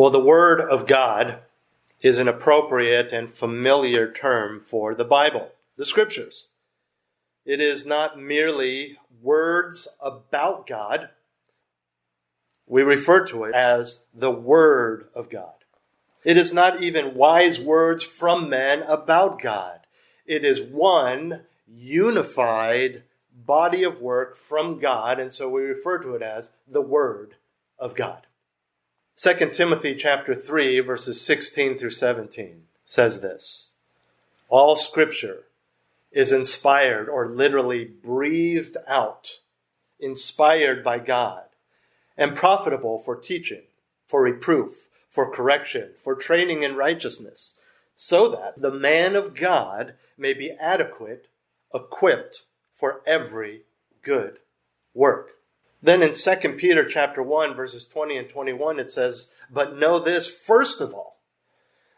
Well, the Word of God is an appropriate and familiar term for the Bible, the Scriptures. It is not merely words about God. We refer to it as the Word of God. It is not even wise words from men about God. It is one unified body of work from God, and so we refer to it as the Word of God. 2 Timothy chapter 3 verses 16 through 17 says this. All scripture is inspired or literally breathed out, inspired by God, and profitable for teaching, for reproof, for correction, for training in righteousness, so that the man of God may be adequate, equipped for every good work. Then in 2 Peter chapter 1 verses 20 and 21 it says, "But know this first of all,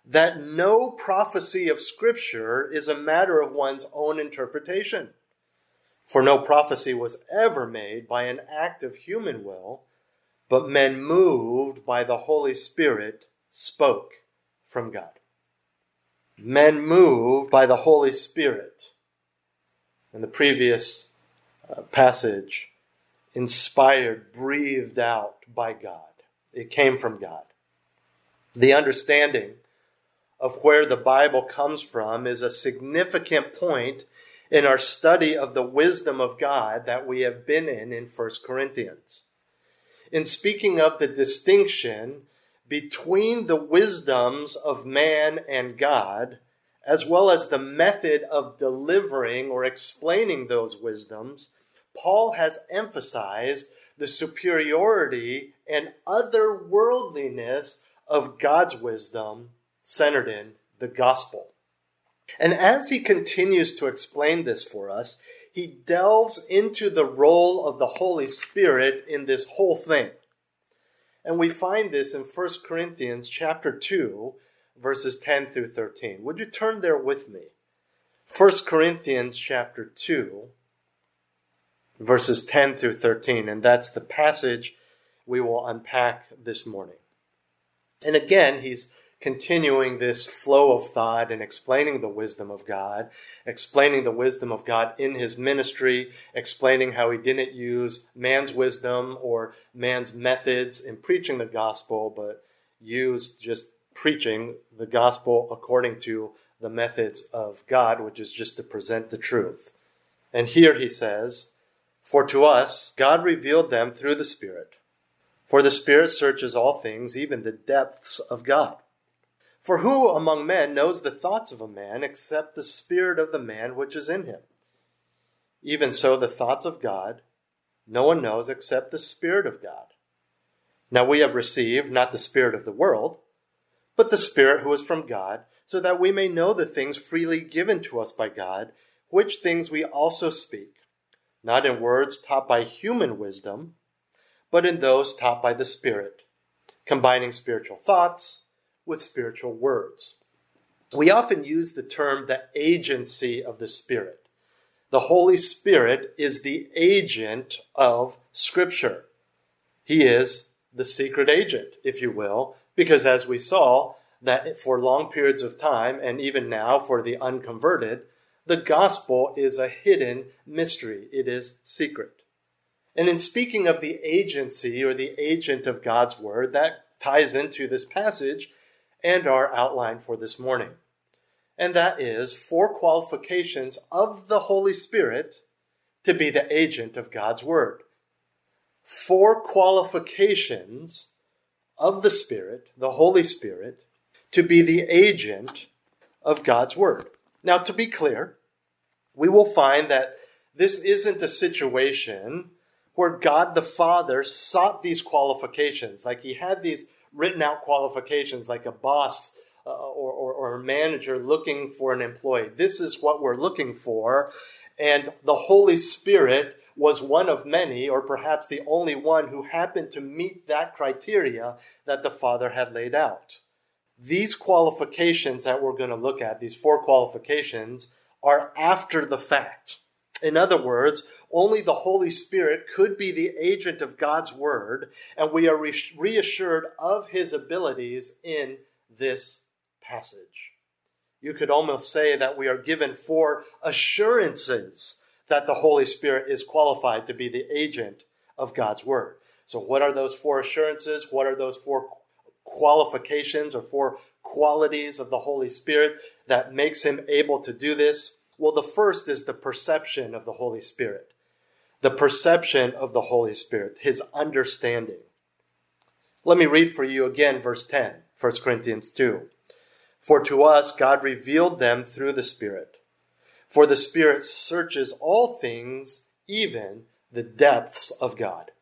that no prophecy of scripture is a matter of one's own interpretation. For no prophecy was ever made by an act of human will, but men moved by the Holy Spirit spoke from God." Men moved by the Holy Spirit. In the previous uh, passage, inspired, breathed out by God. It came from God. The understanding of where the Bible comes from is a significant point in our study of the wisdom of God that we have been in in 1 Corinthians. In speaking of the distinction between the wisdoms of man and God, as well as the method of delivering or explaining those wisdoms, Paul has emphasized the superiority and otherworldliness of God's wisdom centered in the gospel. And as he continues to explain this for us, he delves into the role of the Holy Spirit in this whole thing. And we find this in 1 Corinthians chapter 2, verses 10 through 13. Would you turn there with me? 1 Corinthians chapter 2, verses 10 through 13, and that's the passage we will unpack this morning. And again, he's continuing this flow of thought and explaining the wisdom of God, explaining the wisdom of God in his ministry, explaining how he didn't use man's wisdom or man's methods in preaching the gospel, but used just preaching the gospel according to the methods of God, which is just to present the truth. And here he says, For to us God revealed them through the Spirit. For the Spirit searches all things, even the depths of God. For who among men knows the thoughts of a man except the Spirit of the man which is in him? Even so, the thoughts of God no one knows except the Spirit of God. Now we have received not the Spirit of the world, but the Spirit who is from God, so that we may know the things freely given to us by God, which things we also speak, not in words taught by human wisdom, but in those taught by the Spirit, combining spiritual thoughts with spiritual words. We often use the term the agency of the Spirit. The Holy Spirit is the agent of Scripture. He is the secret agent, if you will, because as we saw, that for long periods of time, and even now for the unconverted, the gospel is a hidden mystery. It is secret. And in speaking of the agency or the agent of God's word, that ties into this passage and our outline for this morning. And that is four qualifications of the Holy Spirit to be the agent of God's word. Four qualifications of the Spirit, the Holy Spirit, to be the agent of God's Word. Now, to be clear, we will find that this isn't a situation where God the Father sought these qualifications, like he had these written out qualifications like a boss uh, or, or, or a manager looking for an employee. This is what we're looking for. And the Holy Spirit was one of many, or perhaps the only one, who happened to meet that criteria that the Father had laid out. These qualifications that we're going to look at, these four qualifications, are after the fact. In other words, only the Holy Spirit could be the agent of God's Word, and we are reassured of His abilities in this passage. You could almost say that we are given four assurances that the Holy Spirit is qualified to be the agent of God's Word. So, what are those four assurances? What are those four qualifications or four qualities of the Holy Spirit that makes him able to do this? Well, the first is the perception of the Holy Spirit. The perception of the Holy Spirit, his understanding. Let me read for you again verse 10, 1 Corinthians 2. For to us God revealed them through the Spirit. For the Spirit searches all things, even the depths of God.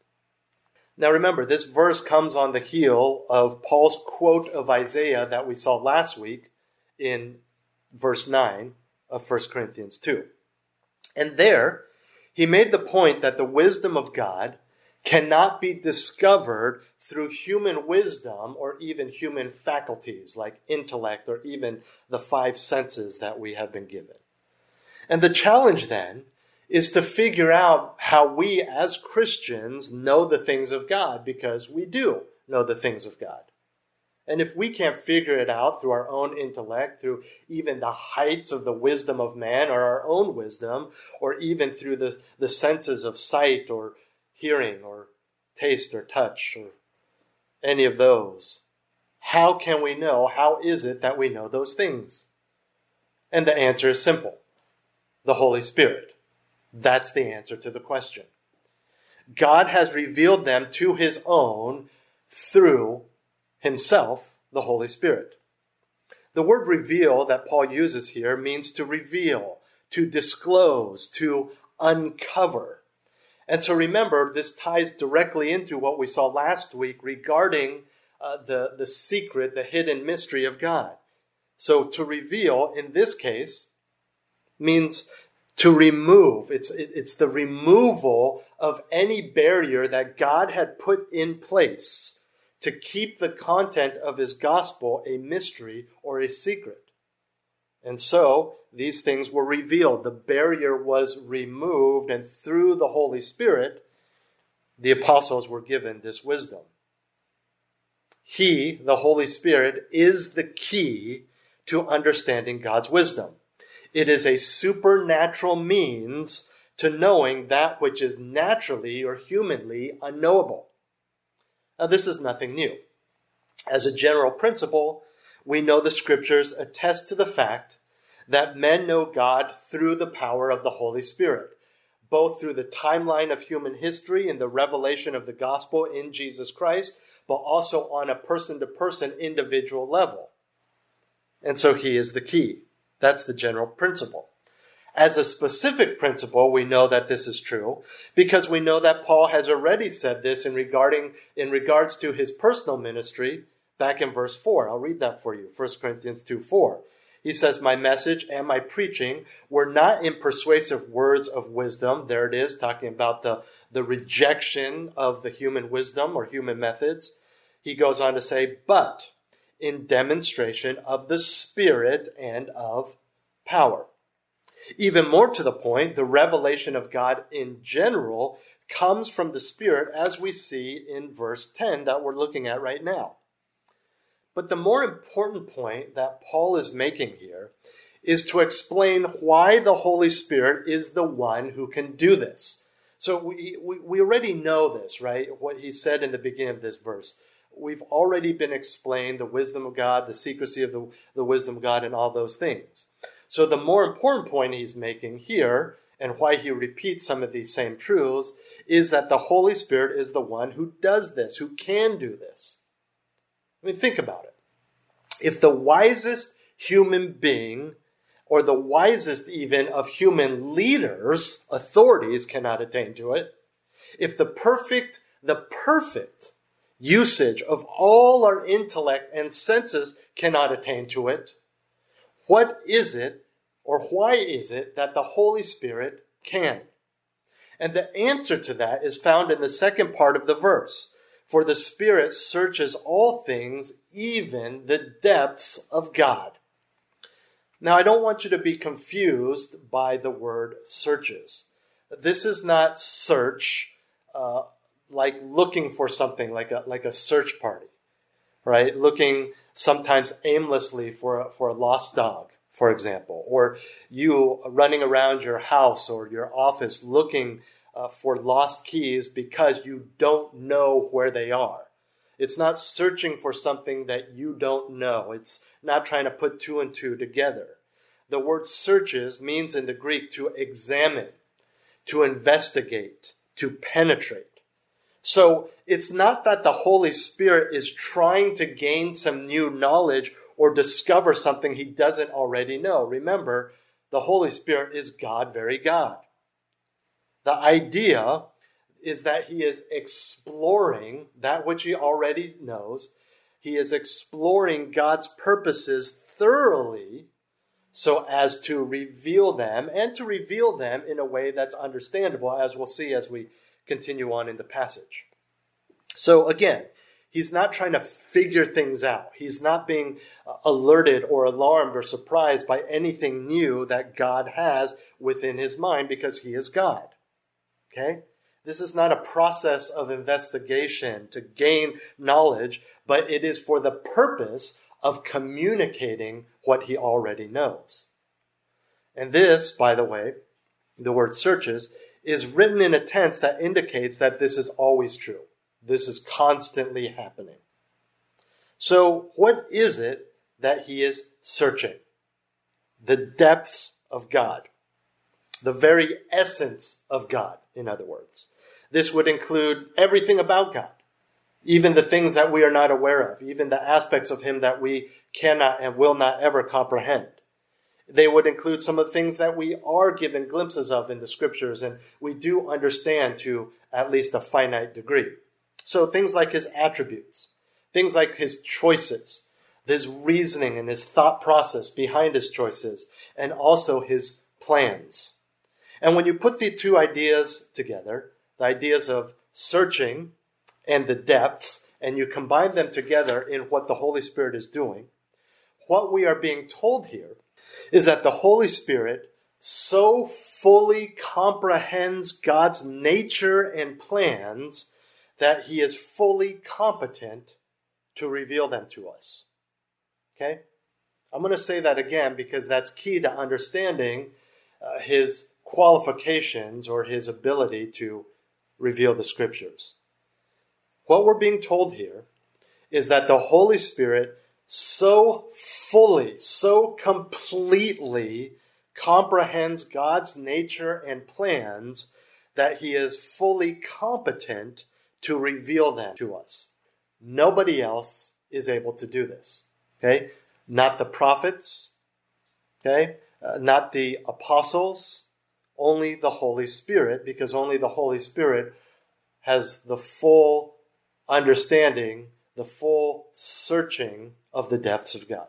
Now remember, this verse comes on the heel of Paul's quote of Isaiah that we saw last week in verse 9 of 1 Corinthians 2. And there, he made the point that the wisdom of God cannot be discovered through human wisdom or even human faculties like intellect or even the five senses that we have been given. And the challenge then is to figure out how we as Christians know the things of God because we do know the things of God. And if we can't figure it out through our own intellect, through even the heights of the wisdom of man or our own wisdom, or even through the, the senses of sight or hearing or taste or touch or any of those, how can we know? How is it that we know those things? And the answer is simple the Holy Spirit. That's the answer to the question. God has revealed them to his own through himself, the Holy Spirit. The word reveal that Paul uses here means to reveal, to disclose, to uncover. And so remember, this ties directly into what we saw last week regarding uh, the, the secret, the hidden mystery of God. So to reveal, in this case, means to remove. It's, it's the removal of any barrier that God had put in place to keep the content of his gospel a mystery or a secret. And so these things were revealed. The barrier was removed, and through the Holy Spirit, the apostles were given this wisdom. He, the Holy Spirit, is the key to understanding God's wisdom. It is a supernatural means to knowing that which is naturally or humanly unknowable. Now, this is nothing new. As a general principle, we know the scriptures attest to the fact that men know God through the power of the Holy Spirit, both through the timeline of human history and the revelation of the gospel in Jesus Christ, but also on a person to person individual level. And so he is the key. That's the general principle. As a specific principle, we know that this is true because we know that Paul has already said this in regarding in regards to his personal ministry back in verse 4. I'll read that for you. 1 Corinthians 2 4. He says, My message and my preaching were not in persuasive words of wisdom. There it is, talking about the, the rejection of the human wisdom or human methods. He goes on to say, but in demonstration of the Spirit and of power. Even more to the point, the revelation of God in general comes from the Spirit, as we see in verse 10 that we're looking at right now. But the more important point that Paul is making here is to explain why the Holy Spirit is the one who can do this. So we, we, we already know this, right? What he said in the beginning of this verse we've already been explained the wisdom of God, the secrecy of the, the wisdom of God, and all those things. So the more important point he's making here, and why he repeats some of these same truths, is that the Holy Spirit is the one who does this, who can do this. I mean, think about it. If the wisest human being, or the wisest even of human leaders, authorities cannot attain to it, if the perfect, the perfect usage of all our intellect and senses cannot attain to it. What is it, or why is it, that the Holy Spirit can? And the answer to that is found in the second part of the verse. For the Spirit searches all things, even the depths of God. Now, I don't want you to be confused by the word searches. This is not search uh, like looking for something, like a, like a search party, right? Looking sometimes aimlessly for a, for a lost dog, for example, or you running around your house or your office looking uh, for lost keys because you don't know where they are. It's not searching for something that you don't know. It's not trying to put two and two together. The word searches means in the Greek to examine, to investigate, to penetrate. So it's not that the Holy Spirit is trying to gain some new knowledge or discover something he doesn't already know. Remember, the Holy Spirit is God, very God. The idea is that he is exploring that which he already knows. He is exploring God's purposes thoroughly so as to reveal them and to reveal them in a way that's understandable, as we'll see as we continue on in the passage. So again, he's not trying to figure things out. He's not being uh, alerted or alarmed or surprised by anything new that God has within his mind because he is God. Okay? This is not a process of investigation to gain knowledge, but it is for the purpose of communicating what he already knows. And this, by the way, the word searches, is written in a tense that indicates that this is always true. This is constantly happening. So, what is it that he is searching? The depths of God. The very essence of God, in other words. This would include everything about God, even the things that we are not aware of, even the aspects of Him that we cannot and will not ever comprehend. They would include some of the things that we are given glimpses of in the scriptures and we do understand to at least a finite degree. So things like his attributes, things like his choices, his reasoning and his thought process behind his choices, and also his plans. And when you put the two ideas together, the ideas of searching and the depths, and you combine them together in what the Holy Spirit is doing, what we are being told here is that the Holy Spirit so fully comprehends God's nature and plans that he is fully competent to reveal them to us. Okay? I'm going to say that again because that's key to understanding uh, his qualifications or his ability to reveal the scriptures. What we're being told here is that the Holy Spirit so fully, so completely comprehends God's nature and plans that he is fully competent to reveal them to us. Nobody else is able to do this. Okay? Not the prophets. Okay? Uh, not the apostles. Only the Holy Spirit, because only the Holy Spirit has the full understanding the full searching of the depths of God.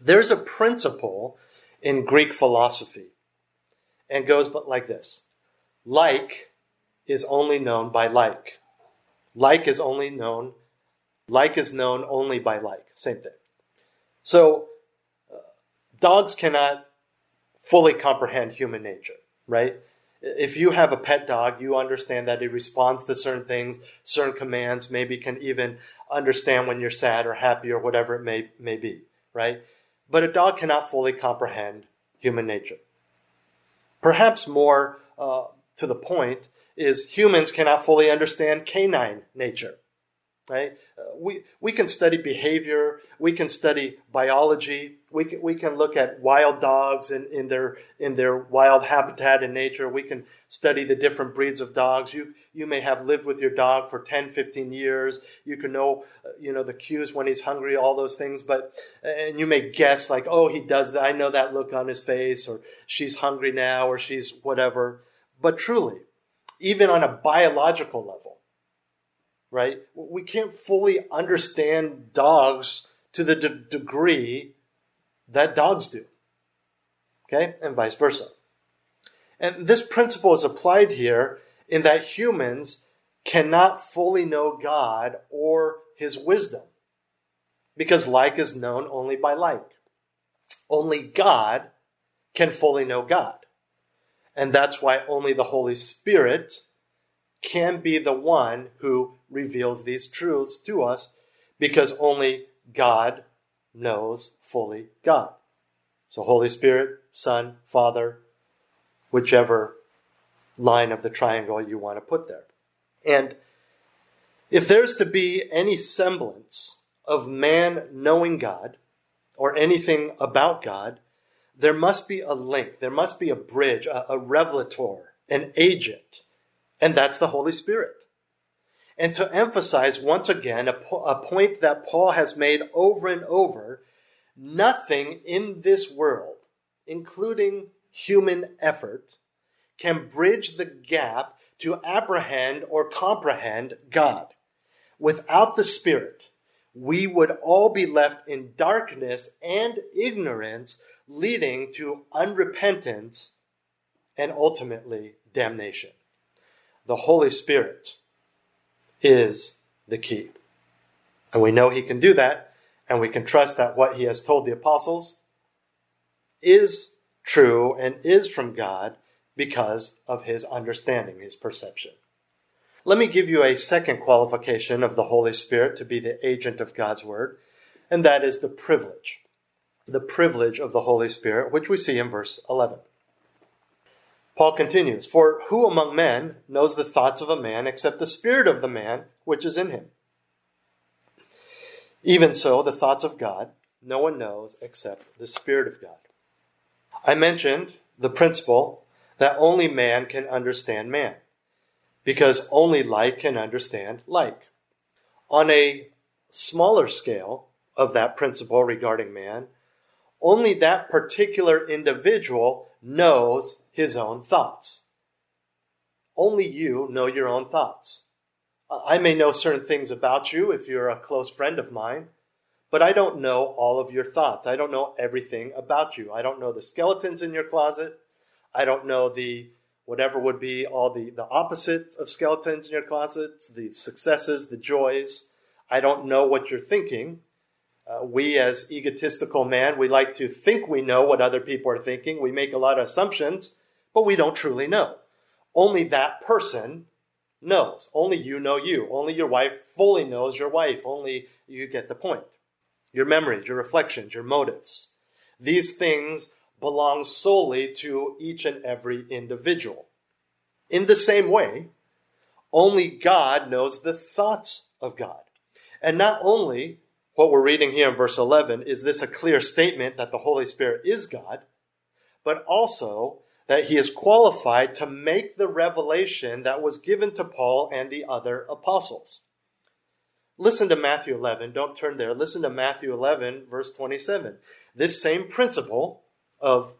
There's a principle in Greek philosophy and goes but like this. Like is only known by like. Like is only known, like is known only by like. Same thing. So, uh, dogs cannot fully comprehend human nature, right? If you have a pet dog, you understand that it responds to certain things, certain commands, maybe can even understand when you're sad or happy or whatever it may, may be, right? But a dog cannot fully comprehend human nature. Perhaps more uh, to the point is humans cannot fully understand canine nature right? Uh, we, we can study behavior, we can study biology, we can, we can look at wild dogs in, in, their, in their wild habitat in nature, we can study the different breeds of dogs. You, you may have lived with your dog for 10, 15 years, you can know, uh, you know, the cues when he's hungry, all those things, but, and you may guess like, oh, he does that, I know that look on his face, or she's hungry now, or she's whatever. But truly, even on a biological level, right? We can't fully understand dogs to the de- degree that dogs do. Okay? And vice versa. And this principle is applied here in that humans cannot fully know God or his wisdom because like is known only by like. Only God can fully know God. And that's why only the Holy Spirit can be the one who reveals these truths to us because only God knows fully God. So, Holy Spirit, Son, Father, whichever line of the triangle you want to put there. And if there's to be any semblance of man knowing God or anything about God, there must be a link, there must be a bridge, a, a revelator, an agent, and that's the Holy Spirit. And to emphasize once again a, po- a point that Paul has made over and over, nothing in this world, including human effort, can bridge the gap to apprehend or comprehend God. Without the Spirit, we would all be left in darkness and ignorance, leading to unrepentance and ultimately damnation. The Holy Spirit is the key. And we know He can do that, and we can trust that what He has told the apostles is true and is from God because of His understanding, His perception. Let me give you a second qualification of the Holy Spirit to be the agent of God's Word, and that is the privilege. The privilege of the Holy Spirit, which we see in verse 11. Paul continues, For who among men knows the thoughts of a man except the spirit of the man which is in him? Even so, the thoughts of God no one knows except the Spirit of God. I mentioned the principle that only man can understand man because only like can understand like. On a smaller scale of that principle regarding man, only that particular individual knows his own thoughts. Only you know your own thoughts. I may know certain things about you if you're a close friend of mine, but I don't know all of your thoughts. I don't know everything about you. I don't know the skeletons in your closet. I don't know the whatever would be all the, the opposite of skeletons in your closets, the successes, the joys. I don't know what you're thinking. Uh, we, as egotistical man, we like to think we know what other people are thinking. We make a lot of assumptions, but we don't truly know. Only that person knows. Only you know you. Only your wife fully knows your wife. Only you get the point. Your memories, your reflections, your motives. These things belong solely to each and every individual. In the same way, only God knows the thoughts of God. And not only what we're reading here in verse 11 is this a clear statement that the Holy Spirit is God, but also that he is qualified to make the revelation that was given to Paul and the other apostles. Listen to Matthew 11. Don't turn there. Listen to Matthew 11, verse 27. This same principle of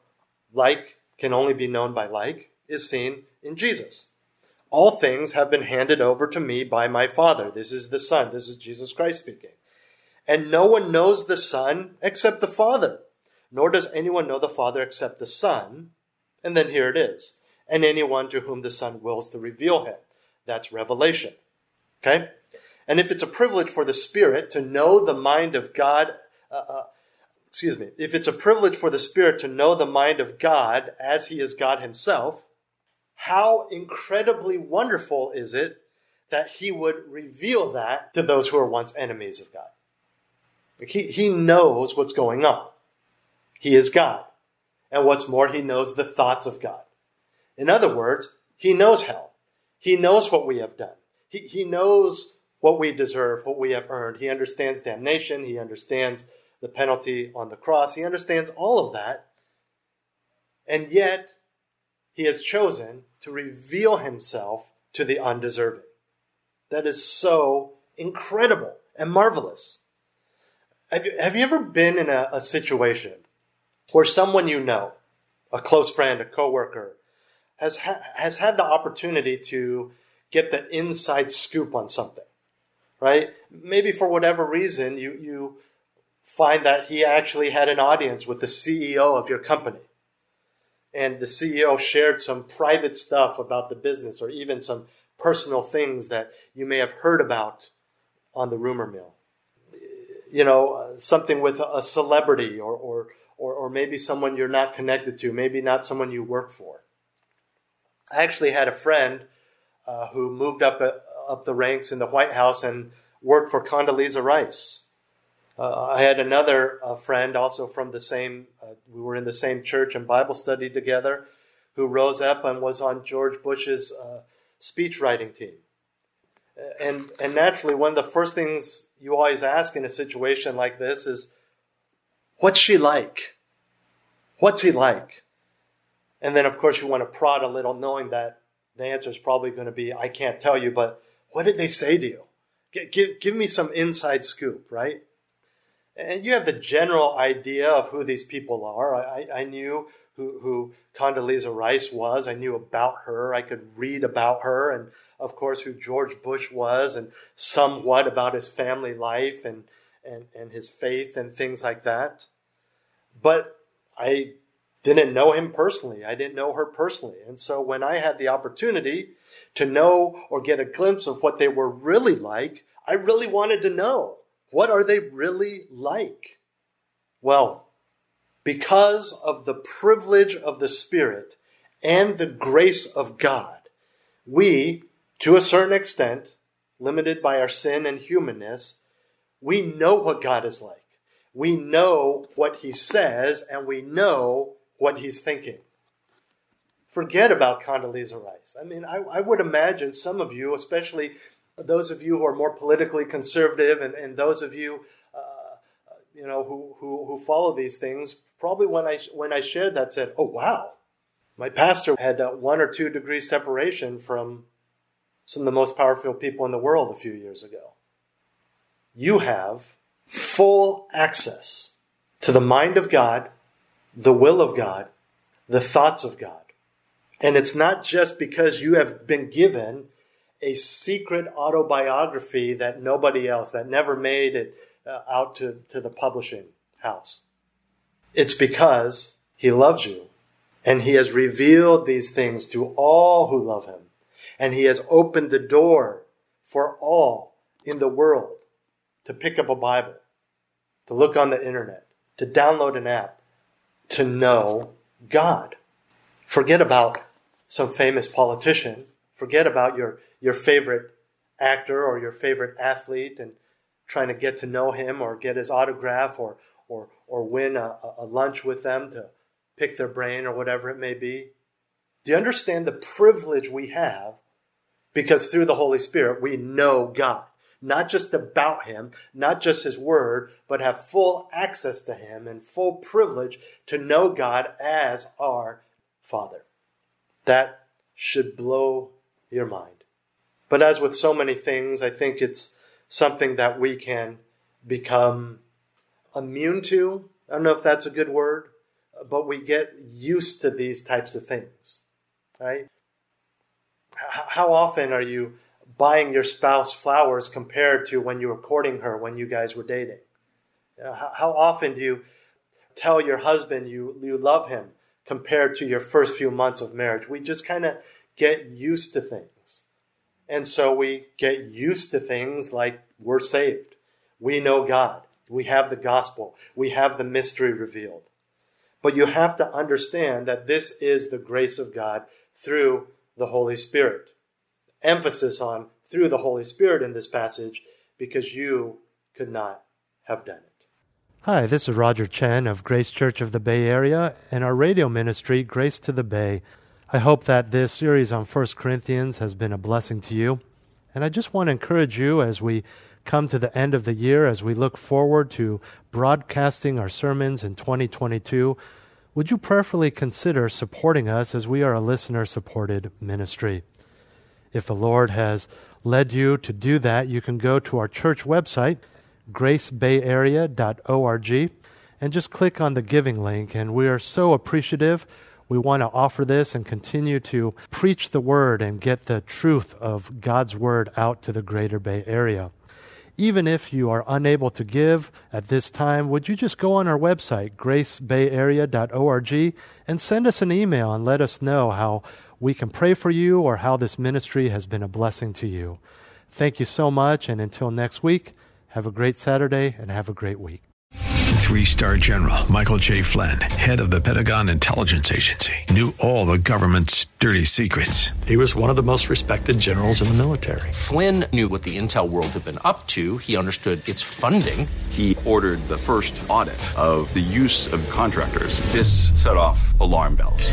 like can only be known by like is seen in Jesus. All things have been handed over to me by my Father. This is the Son. This is Jesus Christ speaking. And no one knows the Son except the Father, nor does anyone know the Father except the Son. And then here it is. And anyone to whom the Son wills to reveal him. That's revelation. Okay? And if it's a privilege for the Spirit to know the mind of God, uh, uh, excuse me, if it's a privilege for the Spirit to know the mind of God as He is God Himself, how incredibly wonderful is it that He would reveal that to those who are once enemies of God? He, he knows what's going on. He is God. And what's more, He knows the thoughts of God. In other words, He knows hell. He knows what we have done. He, he knows what we deserve, what we have earned. He understands damnation. He understands the penalty on the cross. He understands all of that. And yet, he has chosen to reveal himself to the undeserving. That is so incredible and marvelous. Have you, have you ever been in a, a situation where someone you know, a close friend, a coworker, has, ha- has had the opportunity to get the inside scoop on something? right? Maybe for whatever reason, you, you find that he actually had an audience with the CEO of your company. And the CEO shared some private stuff about the business or even some personal things that you may have heard about on the rumor mill. You know, something with a celebrity or, or, or, or maybe someone you're not connected to, maybe not someone you work for. I actually had a friend uh, who moved up uh, up the ranks in the White House and worked for Condoleezza Rice. Uh, I had another uh, friend, also from the same. Uh, we were in the same church and Bible study together, who rose up and was on George Bush's uh, speech writing team. And and naturally, one of the first things you always ask in a situation like this is, "What's she like? What's he like?" And then, of course, you want to prod a little, knowing that the answer is probably going to be, I can't tell you, but what did they say to you? Give, give, me some inside scoop, right? And you have the general idea of who these people are. I, I knew who, who Condoleezza Rice was. I knew about her. I could read about her and, of course, who George Bush was and somewhat about his family life and, and, and his faith and things like that. But I didn't know him personally. I didn't know her personally. And so when I had the opportunity to know or get a glimpse of what they were really like, I really wanted to know. What are they really like? Well, because of the privilege of the Spirit and the grace of God, we, to a certain extent, limited by our sin and humanness, we know what God is like. We know what He says, and we know what he's thinking. Forget about Condoleezza Rice. I mean, I, I would imagine some of you, especially those of you who are more politically conservative and, and those of you, uh, you know, who, who, who follow these things, probably when I, when I shared that said, oh, wow, my pastor had one or two degrees separation from some of the most powerful people in the world a few years ago. You have full access to the mind of God the will of God, the thoughts of God. And it's not just because you have been given a secret autobiography that nobody else, that never made it uh, out to, to the publishing house. It's because he loves you and he has revealed these things to all who love him. And he has opened the door for all in the world to pick up a Bible, to look on the internet, to download an app, to know God. Forget about some famous politician. Forget about your, your favorite actor or your favorite athlete and trying to get to know him or get his autograph or, or, or win a, a lunch with them to pick their brain or whatever it may be. Do you understand the privilege we have? Because through the Holy Spirit, we know God not just about Him, not just His Word, but have full access to Him and full privilege to know God as our Father. That should blow your mind. But as with so many things, I think it's something that we can become immune to. I don't know if that's a good word, but we get used to these types of things, right? How often are you buying your spouse flowers compared to when you were courting her, when you guys were dating? Uh, how often do you tell your husband you, you love him compared to your first few months of marriage? We just kind of get used to things. And so we get used to things like we're saved. We know God. We have the gospel. We have the mystery revealed. But you have to understand that this is the grace of God through the Holy Spirit emphasis on through the Holy Spirit in this passage because you could not have done it. Hi, this is Roger Chen of Grace Church of the Bay Area and our radio ministry, Grace to the Bay. I hope that this series on 1 Corinthians has been a blessing to you. And I just want to encourage you as we come to the end of the year, as we look forward to broadcasting our sermons in 2022, would you prayerfully consider supporting us as we are a listener supported ministry? If the Lord has led you to do that, you can go to our church website, gracebayarea.org, and just click on the giving link. And we are so appreciative. We want to offer this and continue to preach the word and get the truth of God's word out to the greater Bay Area. Even if you are unable to give at this time, would you just go on our website, gracebayarea.org, and send us an email and let us know how we can pray for you or how this ministry has been a blessing to you. Thank you so much, and until next week, have a great Saturday and have a great week. Three star general Michael J. Flynn, head of the Pentagon Intelligence Agency, knew all the government's dirty secrets. He was one of the most respected generals in the military. Flynn knew what the intel world had been up to, he understood its funding. He ordered the first audit of the use of contractors. This set off alarm bells.